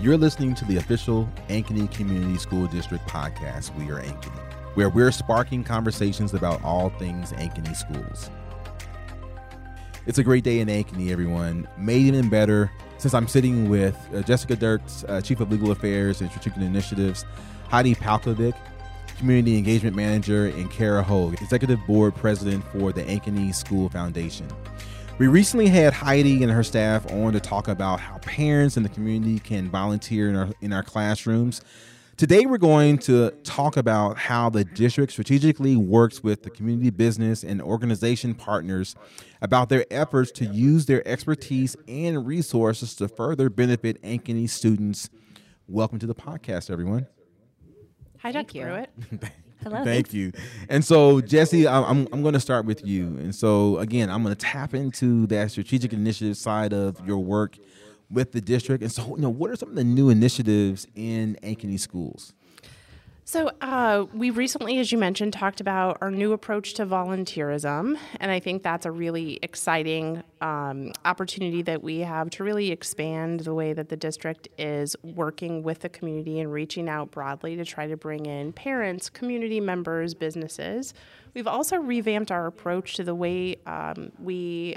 You're listening to the official Ankeny Community School District podcast, We Are Ankeny, where we're sparking conversations about all things Ankeny schools. It's a great day in Ankeny, everyone. Made even better since I'm sitting with uh, Jessica Dirks, uh, Chief of Legal Affairs and Strategic Initiatives, Heidi Palkovic, Community Engagement Manager, and Kara Hogue, Executive Board President for the Ankeny School Foundation. We recently had Heidi and her staff on to talk about how parents in the community can volunteer in our, in our classrooms. Today, we're going to talk about how the district strategically works with the community business and organization partners about their efforts to use their expertise and resources to further benefit Ankeny students. Welcome to the podcast, everyone. Hi, Dr. Pruitt. Hello. Thank you. And so, Jesse, I'm, I'm, I'm going to start with you. And so, again, I'm going to tap into that strategic initiative side of your work with the district. And so, you know, what are some of the new initiatives in Ankeny schools? So, uh, we recently, as you mentioned, talked about our new approach to volunteerism. And I think that's a really exciting um, opportunity that we have to really expand the way that the district is working with the community and reaching out broadly to try to bring in parents, community members, businesses. We've also revamped our approach to the way um, we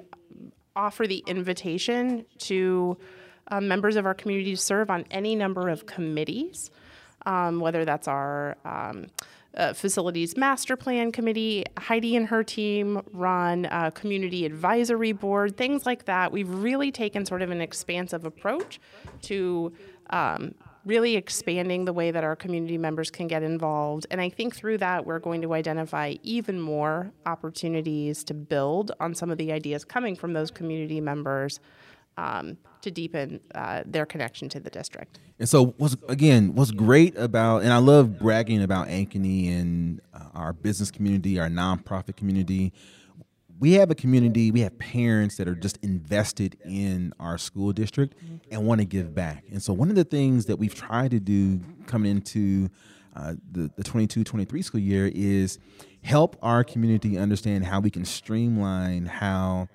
offer the invitation to uh, members of our community to serve on any number of committees um, whether that's our um, uh, facilities master plan committee. Heidi and her team run a community advisory board, things like that. We've really taken sort of an expansive approach to um, really expanding the way that our community members can get involved. And I think through that, we're going to identify even more opportunities to build on some of the ideas coming from those community members. Um, to deepen uh, their connection to the district. And so, what's again, what's great about, and I love bragging about Ankeny and uh, our business community, our nonprofit community. We have a community, we have parents that are just invested in our school district and want to give back. And so, one of the things that we've tried to do coming into uh, the, the 22 23 school year is help our community understand how we can streamline how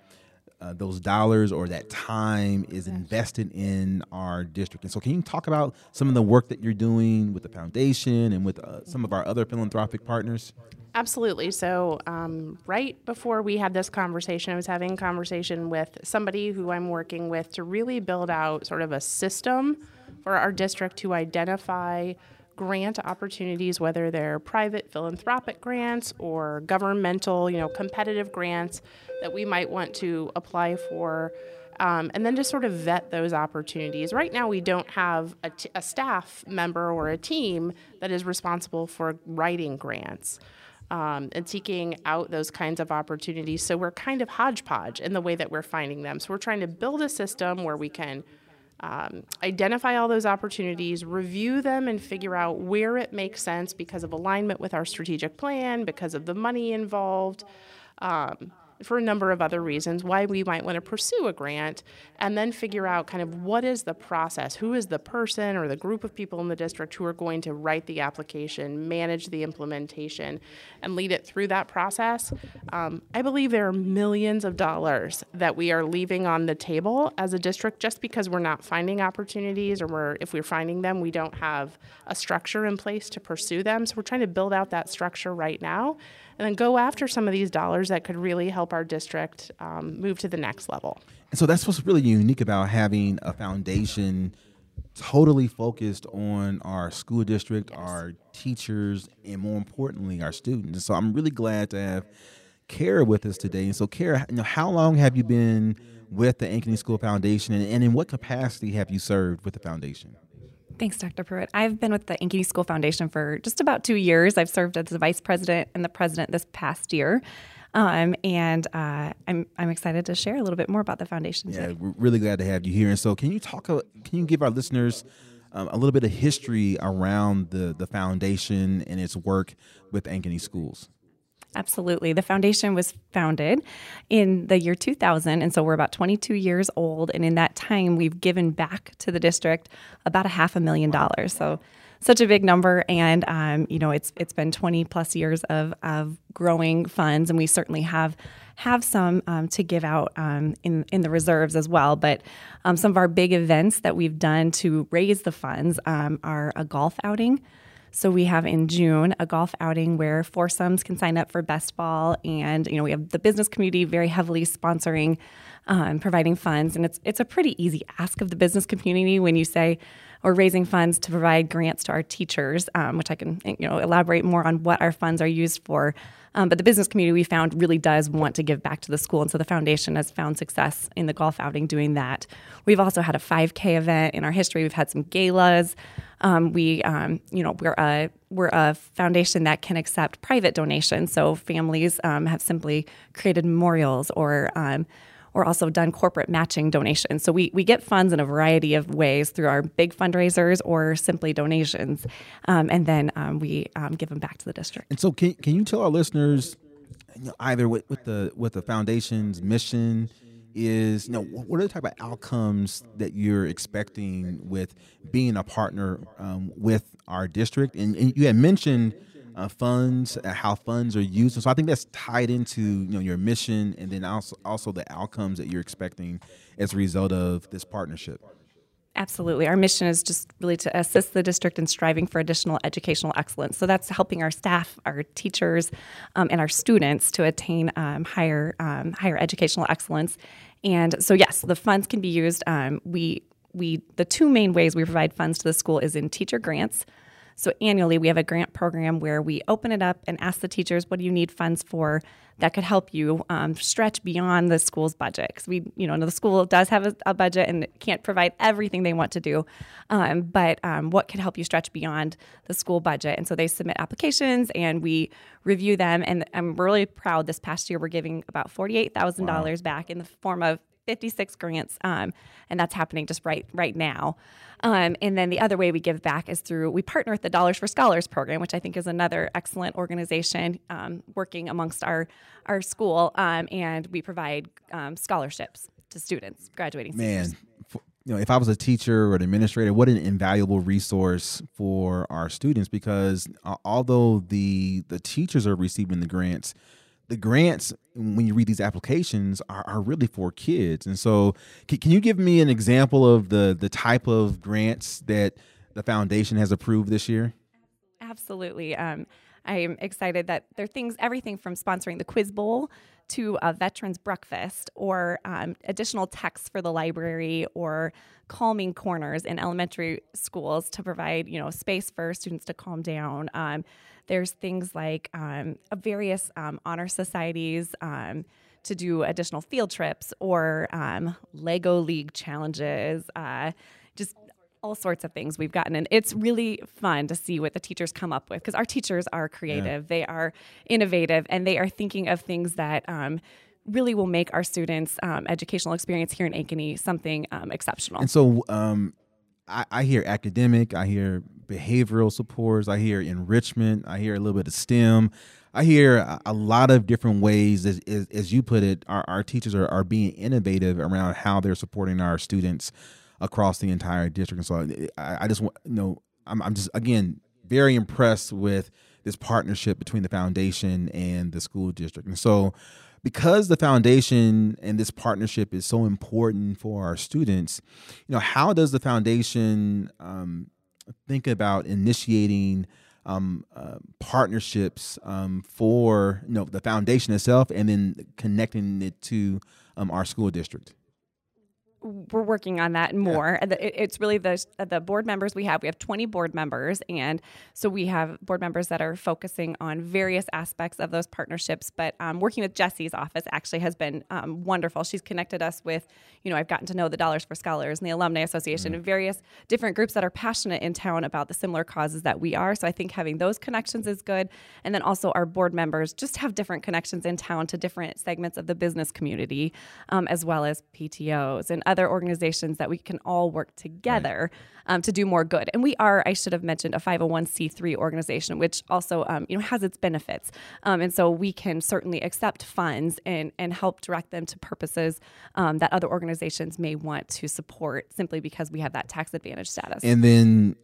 uh, those dollars or that time is invested in our district. And so, can you talk about some of the work that you're doing with the foundation and with uh, some of our other philanthropic partners? Absolutely. So, um, right before we had this conversation, I was having a conversation with somebody who I'm working with to really build out sort of a system for our district to identify grant opportunities, whether they're private philanthropic grants or governmental, you know, competitive grants that we might want to apply for. Um, and then just sort of vet those opportunities. Right now, we don't have a, t- a staff member or a team that is responsible for writing grants. Um, and seeking out those kinds of opportunities. So we're kind of hodgepodge in the way that we're finding them. So we're trying to build a system where we can um, identify all those opportunities, review them, and figure out where it makes sense because of alignment with our strategic plan, because of the money involved. Um, for a number of other reasons why we might want to pursue a grant and then figure out kind of what is the process who is the person or the group of people in the district who are going to write the application manage the implementation and lead it through that process. Um, i believe there are millions of dollars that we are leaving on the table as a district just because we're not finding opportunities or we're if we're finding them we don't have a structure in place to pursue them. So we're trying to build out that structure right now and then go after some of these dollars that could really help our district um, move to the next level. And so that's what's really unique about having a foundation totally focused on our school district, yes. our teachers, and more importantly, our students. So I'm really glad to have Kara with us today. And so, Kara, you know, how long have you been with the Ankeny School Foundation, and, and in what capacity have you served with the foundation? Thanks, Dr. Pruitt. I've been with the Ankeny School Foundation for just about two years. I've served as the vice president and the president this past year. Um, and uh, I'm I'm excited to share a little bit more about the foundation. Yeah, today. we're really glad to have you here. And so, can you talk? Can you give our listeners um, a little bit of history around the the foundation and its work with Ankeny schools? Absolutely. The foundation was founded in the year 2000, and so we're about 22 years old. And in that time, we've given back to the district about a half a million dollars. So such a big number, and um, you know it's it's been 20 plus years of of growing funds, and we certainly have have some um, to give out um, in in the reserves as well. But um, some of our big events that we've done to raise the funds um, are a golf outing. So we have in June a golf outing where foursomes can sign up for best ball, and you know we have the business community very heavily sponsoring, um, providing funds, and it's it's a pretty easy ask of the business community when you say or raising funds to provide grants to our teachers, um, which I can you know elaborate more on what our funds are used for. Um, but the business community we found really does want to give back to the school, and so the foundation has found success in the golf outing doing that. We've also had a 5K event in our history. We've had some galas. Um, we, um, you know, we're a we're a foundation that can accept private donations. So families um, have simply created memorials or um, or also done corporate matching donations. So we, we get funds in a variety of ways through our big fundraisers or simply donations, um, and then um, we um, give them back to the district. And so, can, can you tell our listeners, you know, either with, with the with the foundation's mission is, you know, what are the type of outcomes that you're expecting with being a partner um, with our district? And, and you had mentioned uh, funds, uh, how funds are used. So I think that's tied into you know your mission, and then also also the outcomes that you're expecting as a result of this partnership. Absolutely. Our mission is just really to assist the district in striving for additional educational excellence. So that's helping our staff, our teachers, um, and our students to attain um, higher um, higher educational excellence. And so, yes, the funds can be used. Um, we we the two main ways we provide funds to the school is in teacher grants. So annually, we have a grant program where we open it up and ask the teachers, "What do you need funds for?" That could help you um, stretch beyond the school's budget. Because we, you know, the school does have a, a, budget and can't provide everything they want to do. Um, but um, what could help you stretch beyond the school budget? And so they submit applications and we review them. And I'm really proud. This past year, we're giving about forty-eight thousand wow. dollars back in the form of 56 grants, um, and that's happening just right right now. Um, and then the other way we give back is through we partner with the Dollars for Scholars program, which I think is another excellent organization um, working amongst our our school, um, and we provide um, scholarships to students, graduating Man. Seniors. You know, if I was a teacher or an administrator, what an invaluable resource for our students because uh, although the the teachers are receiving the grants, the grants when you read these applications are, are really for kids. And so can, can, you give me an example of the the type of grants that the foundation has approved this year? Absolutely. Um, i'm excited that there are things everything from sponsoring the quiz bowl to a veterans breakfast or um, additional texts for the library or calming corners in elementary schools to provide you know space for students to calm down. Um, there's things like um, various um, honor societies um, to do additional field trips or Lego League challenges, uh, just all sorts of things we've gotten. And it's really fun to see what the teachers come up with because our teachers are creative, yeah. they are innovative, and they are thinking of things that um, really will make our students' um, educational experience here in Ankeny something um, exceptional. And so, um, I, I, hear academic, I hear behavioral supports, I hear enrichment, I hear a little bit of STEM. I hear a, a lot of different ways, as, as, as you put it, our, our teachers are, are being innovative around how they're supporting our students across the entire district. And so I, I just want, you know, I'm, I'm just, again, very impressed with this partnership between the foundation and the school district. And so, because the foundation and this partnership is so important for our students, you know, how does the foundation um, think about initiating um, uh, partnerships um, for you know the foundation itself, and then connecting it to um, our school district? We're working on that more. Yeah. It's really the the board members we have. We have 20 board members, and so we have board members that are focusing on various aspects of those partnerships. But um, working with Jesse's office actually has been um, wonderful. She's connected us with, you know, I've gotten to know the Dollars for Scholars and the Alumni Association mm-hmm. and various different groups that are passionate in town about the similar causes that we are. So I think having those connections is good, and then also our board members just have different connections in town to different segments of the business community, um, as well as PTOS and other organizations that we can all work together right. um, to do more good. And we are, I should have mentioned, a 501c3 organization, which also um, you know has its benefits. Um, and so we can certainly accept funds and and help direct them to purposes um, that other organizations may want to support simply because we have that tax advantage status. And then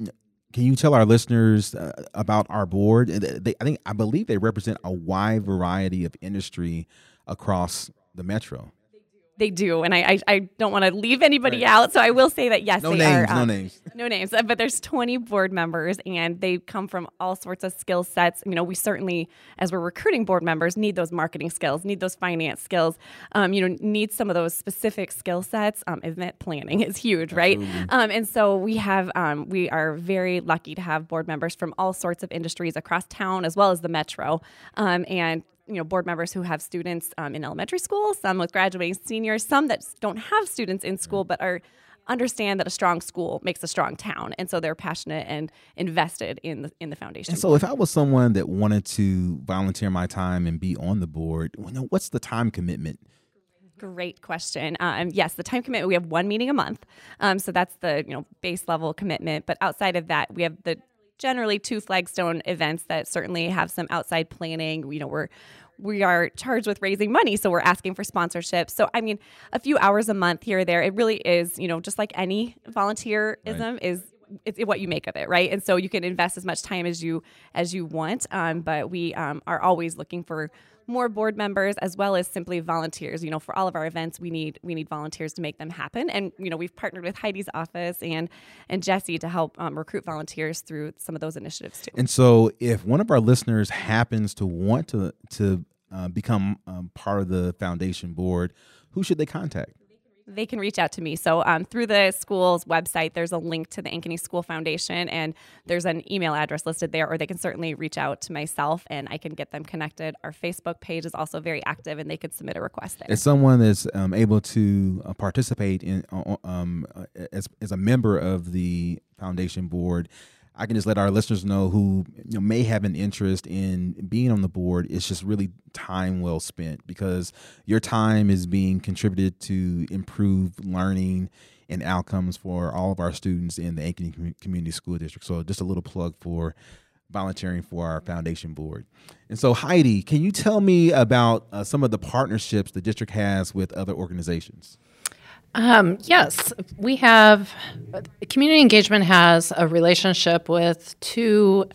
can you tell our listeners uh, about our board? They, I think I believe they represent a wide variety of industry across the metro. They do, and I I, I don't want to leave anybody right. out, so I will say that yes, no they names, are. Um, no names, no names. Uh, but there's 20 board members, and they come from all sorts of skill sets. You know, we certainly, as we're recruiting board members, need those marketing skills, need those finance skills. Um, you know, need some of those specific skill sets. Um, event planning is huge, right? Um, and so we have um, we are very lucky to have board members from all sorts of industries across town as well as the metro. Um, and you know board members who have students um, in elementary school, some with graduating seniors, some that don't have students in school but are understand that a strong school makes a strong town, and so they're passionate and invested in the in the foundation. And so, if I was someone that wanted to volunteer my time and be on the board, what's the time commitment? Great question. Um, yes, the time commitment. We have one meeting a month, um, so that's the you know base level commitment. But outside of that, we have the generally two flagstone events that certainly have some outside planning. You know, we're we are charged with raising money, so we're asking for sponsorships. So I mean, a few hours a month here or there, it really is, you know, just like any volunteerism right. is it's what you make of it, right? And so you can invest as much time as you as you want, um, but we um, are always looking for more board members as well as simply volunteers. You know, for all of our events, we need we need volunteers to make them happen. And you know, we've partnered with Heidi's office and and Jesse to help um, recruit volunteers through some of those initiatives too. And so, if one of our listeners happens to want to to uh, become um, part of the foundation board, who should they contact? They can reach out to me. So um, through the school's website, there's a link to the Ankeny School Foundation, and there's an email address listed there, or they can certainly reach out to myself, and I can get them connected. Our Facebook page is also very active, and they could submit a request there. As someone that's um, able to uh, participate in uh, um, uh, as as a member of the foundation board, I can just let our listeners know who you know, may have an interest in being on the board. It's just really time well spent because your time is being contributed to improve learning and outcomes for all of our students in the Ankeny Community School District. So, just a little plug for volunteering for our foundation board. And so, Heidi, can you tell me about uh, some of the partnerships the district has with other organizations? Um, yes, we have community engagement has a relationship with two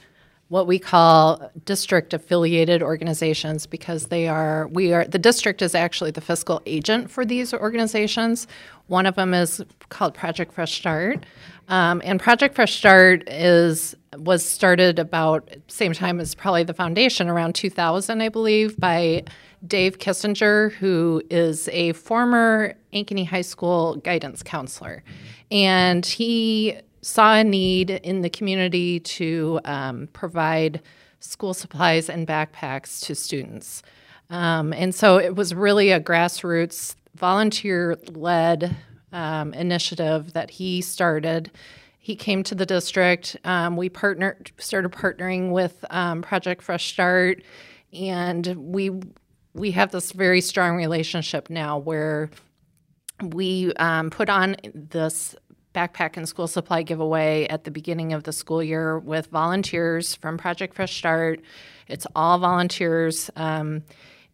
what we call district affiliated organizations because they are we are the district is actually the fiscal agent for these organizations. One of them is called Project Fresh Start, um, and Project Fresh Start is was started about same time as probably the foundation around 2000, I believe, by Dave Kissinger, who is a former Ankeny High School guidance counselor. And he saw a need in the community to um, provide school supplies and backpacks to students. Um, and so it was really a grassroots, volunteer led um, initiative that he started. He came to the district. Um, we partnered, started partnering with um, Project Fresh Start, and we we have this very strong relationship now where we um, put on this backpack and school supply giveaway at the beginning of the school year with volunteers from Project Fresh Start. It's all volunteers, um,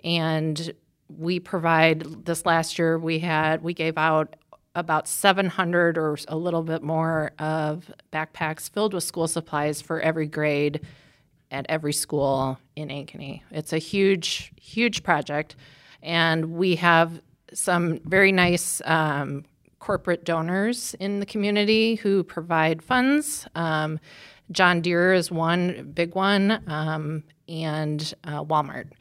and we provide. This last year, we had we gave out about 700 or a little bit more of backpacks filled with school supplies for every grade at every school in Ankeny. It's a huge, huge project, and we have some very nice um, corporate donors in the community who provide funds. Um, John Deere is one big one, um, and uh, Walmart.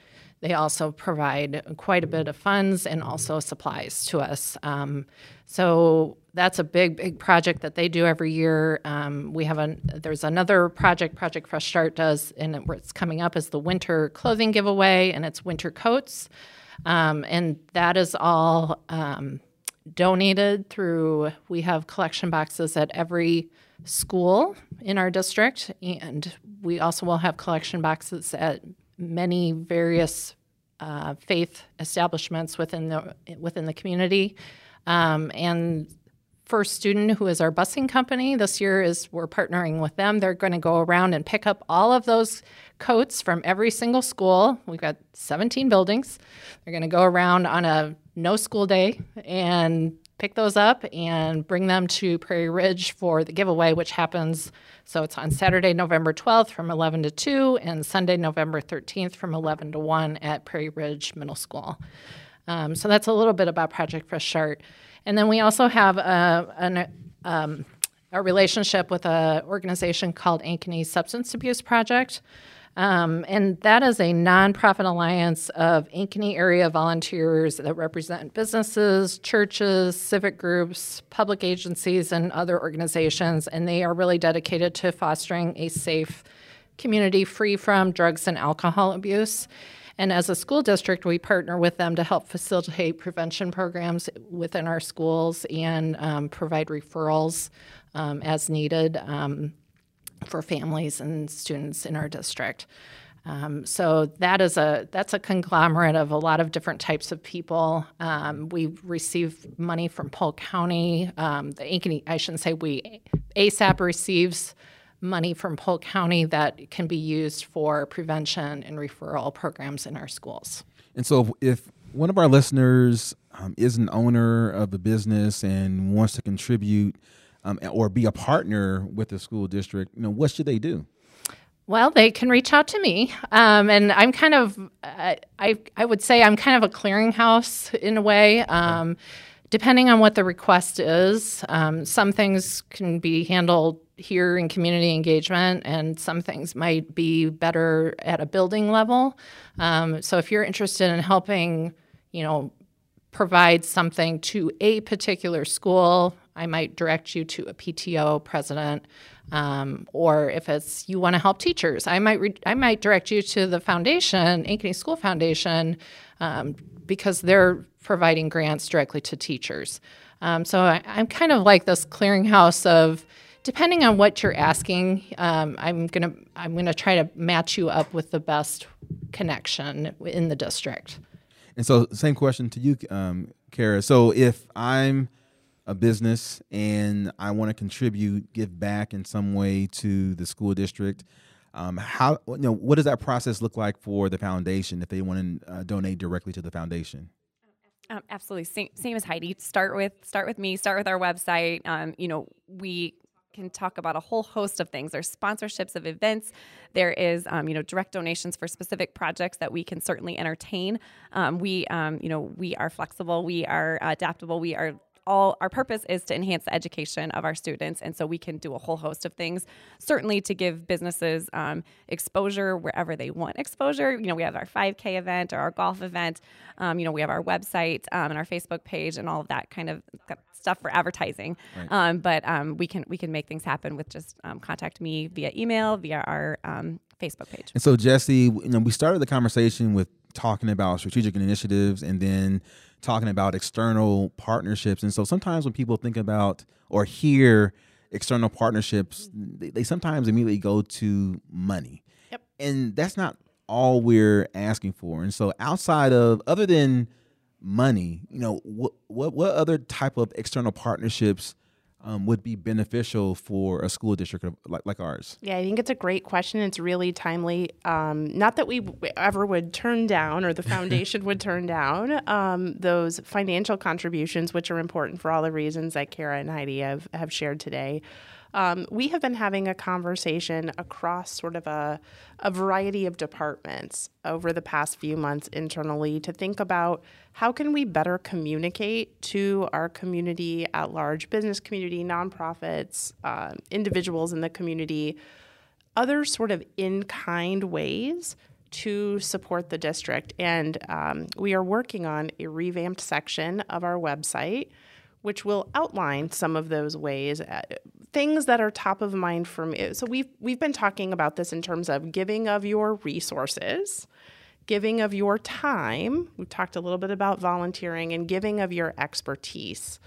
They also provide quite a bit of funds and also supplies to us. Um, so that's a big, big project that they do every year. Um, we have a there's another project Project Fresh Start does, and it's coming up is the winter clothing giveaway, and it's winter coats, um, and that is all um, donated through. We have collection boxes at every school in our district, and we also will have collection boxes at many various uh, faith establishments within the within the community. Um, and First Student, who is our busing company, this year is we're partnering with them. They're going to go around and pick up all of those coats from every single school. We've got 17 buildings. They're going to go around on a no school day and pick those up and bring them to Prairie Ridge for the giveaway, which happens. So it's on Saturday, November 12th from 11 to 2, and Sunday, November 13th from 11 to 1 at Prairie Ridge Middle School. Um, so that's a little bit about Project Fresh Start. And then we also have a, an, um, a relationship with an organization called Ankeny Substance Abuse Project. Um, and that is a nonprofit alliance of Ankeny area volunteers that represent businesses, churches, civic groups, public agencies, and other organizations. And they are really dedicated to fostering a safe community free from drugs and alcohol abuse. And as a school district, we partner with them to help facilitate prevention programs within our schools and um, provide referrals um, as needed um, for families and students in our district. Um, so that is a that's a conglomerate of a lot of different types of people. Um, we receive money from Polk County. Um, the Ankeny, I shouldn't say we. ASAP receives money from Polk County that can be used for prevention and referral programs in our schools. And so, if one of our listeners um, is an owner of a business and wants to contribute um, or be a partner with the school district, you know, what should they do? Well, they can reach out to me, um, and I'm kind of, uh, I I would say I'm kind of a clearinghouse in a way. Um, depending on what the request is, um, some things can be handled here in community engagement, and some things might be better at a building level. Um, so if you're interested in helping, you know, provide something to a particular school, I might direct you to a PTO president. Um, or if it's you want to help teachers, I might re- I might direct you to the foundation, Ankeny School Foundation, um, because they're providing grants directly to teachers. Um, so I, I'm kind of like this clearinghouse of depending on what you're asking, um, I'm gonna I'm gonna try to match you up with the best connection in the district. And so, same question to you, um, Kara. So, if I'm a business and I want to contribute, give back in some way to the school district, um, how you know what does that process look like for the foundation if they want to uh, donate directly to the foundation? Um, absolutely, same, same as Heidi. Start with start with me. Start with our website. Um, you know, we can talk about a whole host of things. There's sponsorships of events. There is, um, you know, direct donations for specific projects that we can certainly entertain. Um, we, um, you know, we are flexible. We are adaptable. We are all our purpose is to enhance the education of our students and so we can do a whole host of things. Certainly to give businesses um, exposure wherever they want exposure. You know we have our 5k event or our golf event. Um, you know we have our website um, and our facebook page and all of that kind of stuff for advertising. Right. Um, but um, we can we can make things happen with just um, contact me via email via our facebook page. And so jesse you know we started the conversation with talking about strategic initiatives and then talking about external partnerships. And so sometimes when people think about or hear external partnerships, they, they sometimes immediately go to money. Yep. And that's not all we're asking for. And so outside of other than money, you know, what what what other type of external partnerships um, would be beneficial for a school district like, like ours? Yeah, I think it's a great question. It's really timely. Um, not that we ever would turn down or the foundation would turn down um, those financial contributions, which are important for all the reasons that Kara and Heidi have, have shared today. Um, we have been having a conversation across sort of a, a variety of departments over the past few months internally to think about how can we better communicate to our community at large, business community, nonprofits, uh, individuals in the community, other sort of in-kind ways to support the district. And um, we are working on a revamped section of our website which will outline some of those ways, uh, things that are top of mind for me. So we've we've been talking about this in terms of giving of your resources, giving of your time. We've talked a little bit about volunteering and giving of your expertise.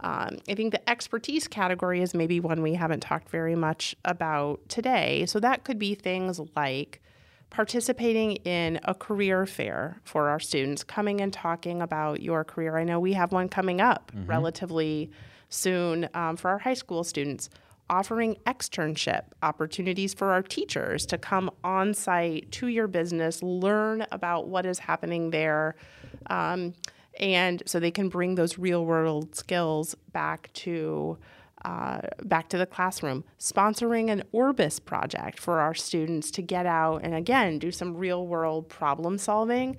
Um, I think the expertise category is maybe one we haven't talked very much about today. So that could be things like participating in a career fair for our students, coming and talking about your career. I know we have one coming up mm-hmm. relatively soon um, for our high school students, offering externship opportunities for our teachers to come on site to your business, learn about what is happening there. Um, and so they can bring those real world skills back to uh, back to the classroom, sponsoring an Orbis project for our students to get out and again do some real world problem solving.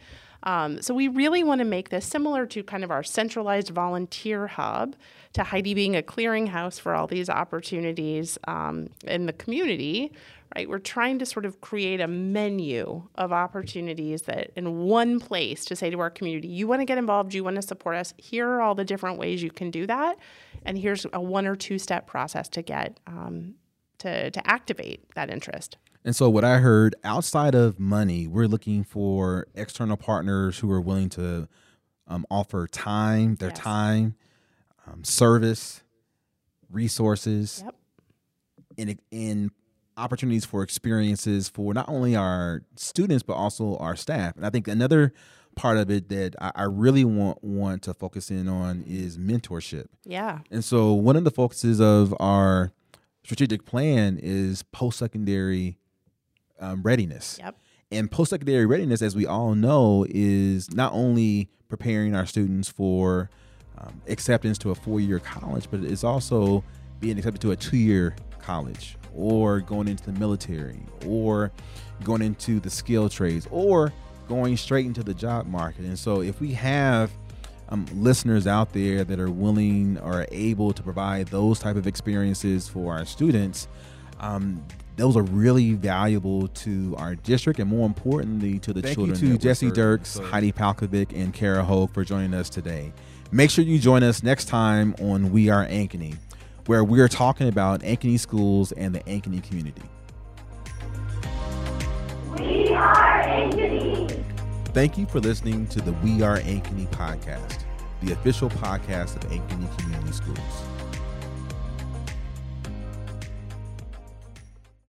Um, so we really want to make this similar to kind of our centralized volunteer hub, to Heidi being a clearinghouse for all these opportunities um, in the community. Right, we're trying to sort of create a menu of opportunities that in one place to say to our community, you want to get involved, you want to support us. Here are all the different ways you can do that, and here's a one or two step process to get um, to to activate that interest. And so, what I heard outside of money, we're looking for external partners who are willing to um, offer time, their Yes. time, um, service, resources, Yep. in in opportunities for experiences for not only our students but also our staff. And I think another part of it that I, I really want want to focus in on is mentorship. Yeah. And so one of the focuses of our strategic plan is post secondary um, readiness. Yep. And post secondary readiness, as we all know, is not only preparing our students for um, acceptance to a four year college, but it's also being accepted to a two year college or going into the military or going into the skill trades or going straight into the job market. And so if we have um, listeners out there that are willing or able to provide those type of experiences for our students, um, those are really valuable to our district and more importantly to the children. Thank you to Jesse. Dirks, So- Heidi Palkovic, and Kara Hogue for joining us today. Make sure you join us next time on We Are Ankeny, where we're talking about Ankeny schools and the Ankeny community. We are Ankeny. Thank you for listening to the We Are Ankeny podcast, the official podcast of Ankeny Community Schools.